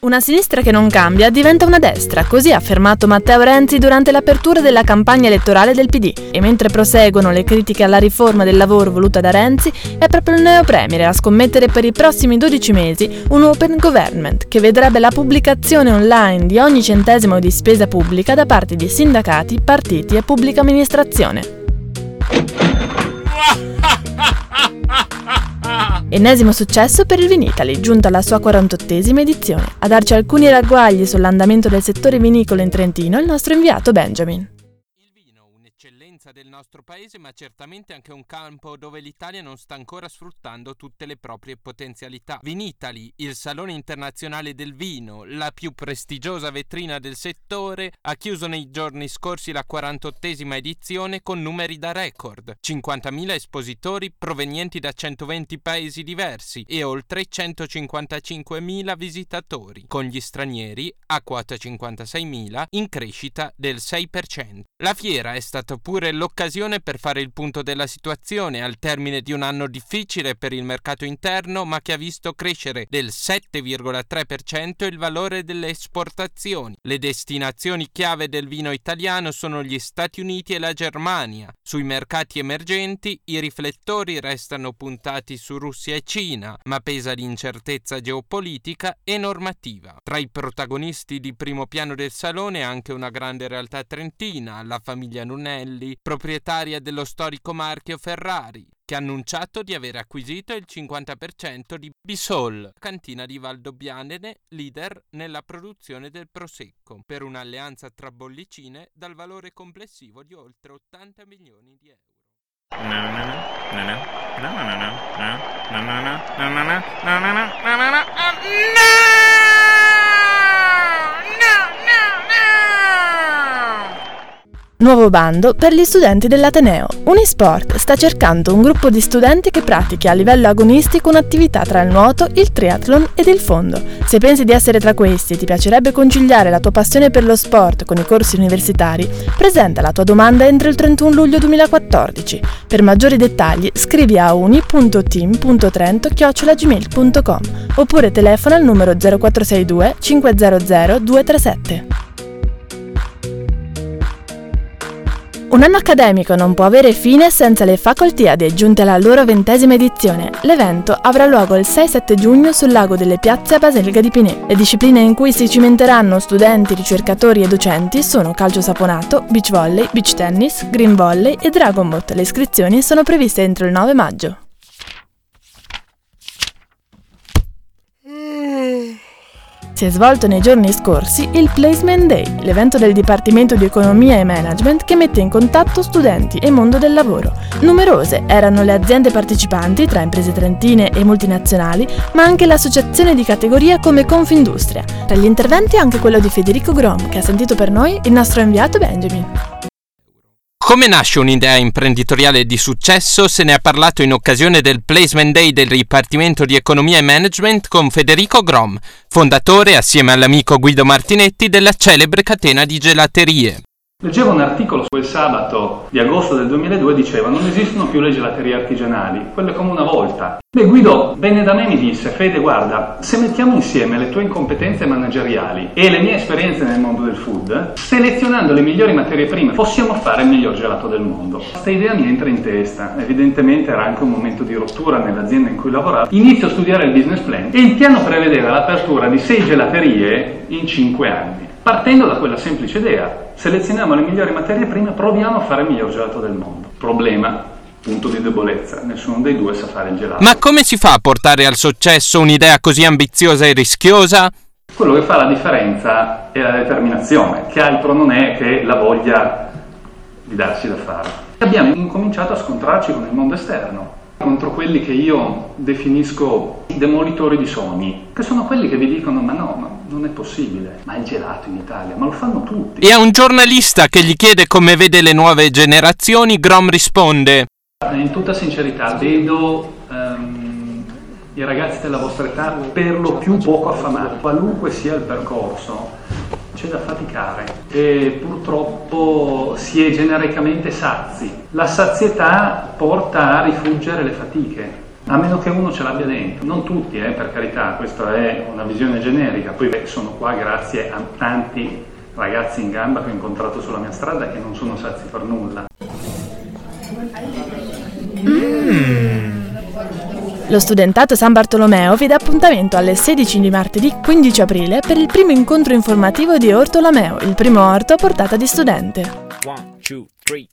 Una sinistra che non cambia diventa una destra, così ha affermato Matteo Renzi durante l'apertura della campagna elettorale del PD. E mentre proseguono le critiche alla riforma del lavoro voluta da Renzi, è proprio il neopremiere a scommettere per i prossimi 12 mesi un open government che vedrebbe la pubblicazione online di ogni centesimo di spesa pubblica da parte di sindacati, partiti e pubblica amministrazione. Ennesimo successo per il Vinitali, giunto alla sua 48esima edizione. A darci alcuni ragguagli sull'andamento del settore vinicolo in Trentino il nostro inviato Benjamin del nostro paese, ma certamente anche un campo dove l'Italia non sta ancora sfruttando tutte le proprie potenzialità. Vinitali, il Salone internazionale del vino, la più prestigiosa vetrina del settore, ha chiuso nei giorni scorsi la 48esima edizione con numeri da record, 50.000 espositori provenienti da 120 paesi diversi e oltre 155.000 visitatori, con gli stranieri a quota 56.000 in crescita del 6%. La fiera è stata pure l'occasione per fare il punto della situazione al termine di un anno difficile per il mercato interno, ma che ha visto crescere del 7,3% il valore delle esportazioni. Le destinazioni chiave del vino italiano sono gli Stati Uniti e la Germania. Sui mercati emergenti i riflettori restano puntati su Russia e Cina, ma pesa l'incertezza geopolitica e normativa. Tra i protagonisti di primo piano del salone anche una grande realtà trentina, la famiglia Nunelli, proprietaria dello storico marchio Ferrari, che ha annunciato di aver acquisito il 50% di Bisol, cantina di Valdobbiadene, leader nella produzione del Prosecco, per un'alleanza tra bollicine dal valore complessivo di oltre 80 milioni di euro. Nuovo bando per gli studenti dell'Ateneo. Unisport sta cercando un gruppo di studenti che pratichi a livello agonistico un'attività tra il nuoto, il triathlon ed il fondo. Se pensi di essere tra questi e ti piacerebbe conciliare la tua passione per lo sport con i corsi universitari, presenta la tua domanda entro il 31 luglio 2014. Per maggiori dettagli scrivi a uni.team.trento.gmail.com oppure telefona al numero 0462 500 237. Un anno accademico non può avere fine senza le Faculty AD giunte alla loro ventesima edizione. L'evento avrà luogo il 6-7 giugno sul lago delle Piazze a Basilica di Pinè. Le discipline in cui si cimenteranno studenti, ricercatori e docenti sono calcio saponato, beach volley, beach tennis, green volley e dragon boat. Le iscrizioni sono previste entro il 9 maggio. Si è svolto nei giorni scorsi il Placement Day, l'evento del Dipartimento di Economia e Management che mette in contatto studenti e mondo del lavoro. Numerose erano le aziende partecipanti, tra imprese trentine e multinazionali, ma anche l'associazione di categoria come Confindustria. Tra gli interventi anche quello di Federico Grom, che ha sentito per noi il nostro inviato Benjamin. Come nasce un'idea imprenditoriale di successo? Se ne ha parlato in occasione del Placement Day del Dipartimento di Economia e Management con Federico Grom, fondatore assieme all'amico Guido Martinetti della celebre catena di gelaterie. Leggevo un articolo quel sabato di agosto del 2002 diceva non esistono più le gelaterie artigianali, quelle come una volta. Beh Guido, bene da me mi disse, Fede guarda, se mettiamo insieme le tue incompetenze manageriali e le mie esperienze nel mondo del food, selezionando le migliori materie prime possiamo fare il miglior gelato del mondo. Questa idea mi entra in testa, evidentemente era anche un momento di rottura nell'azienda in cui lavoravo. Inizio a studiare il business plan e il piano prevedeva l'apertura di sei gelaterie in cinque anni. Partendo da quella semplice idea, selezioniamo le migliori materie prime, proviamo a fare il miglior gelato del mondo. Problema, punto di debolezza, nessuno dei due sa fare il gelato. Ma come si fa a portare al successo un'idea così ambiziosa e rischiosa? Quello che fa la differenza è la determinazione, che altro non è che la voglia di darsi da fare. Abbiamo incominciato a scontrarci con il mondo esterno, contro quelli che io definisco demolitori di sogni, che sono quelli che vi dicono ma no, ma non è possibile, ma il gelato in Italia, ma lo fanno tutti. E a un giornalista che gli chiede come vede le nuove generazioni, Grom risponde in tutta sincerità vedo um, i ragazzi della vostra età per lo più poco affamati, qualunque sia il percorso c'è da faticare e purtroppo si è genericamente sazi. La sazietà porta a rifuggere le fatiche, a meno che uno ce l'abbia dentro. Non tutti, eh, per carità, questa è una visione generica, poi beh, sono qua grazie a tanti ragazzi in gamba che ho incontrato sulla mia strada che non sono sazi per nulla. Lo studentato San Bartolomeo vi dà appuntamento alle 16 di martedì 15 aprile per il primo incontro informativo di Ortolameo, il primo orto a portata di studente. One, two, three.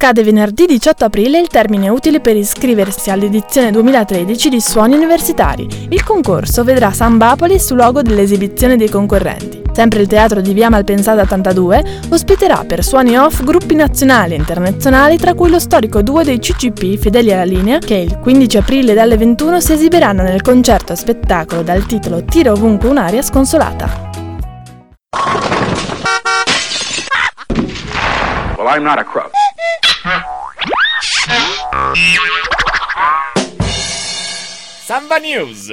Scade venerdì 18 aprile il termine utile per iscriversi all'edizione 2013 di Suoni Universitari. Il concorso vedrà San Bapoli su logo dell'esibizione dei concorrenti. Sempre il teatro di Via Malpensata 82 ospiterà per suoni off gruppi nazionali e internazionali, tra cui lo storico duo dei CCP Fedeli alla linea, che il 15 aprile dalle 21 si esibiranno nel concerto spettacolo dal titolo Tira ovunque un'aria sconsolata. Well, Samba News.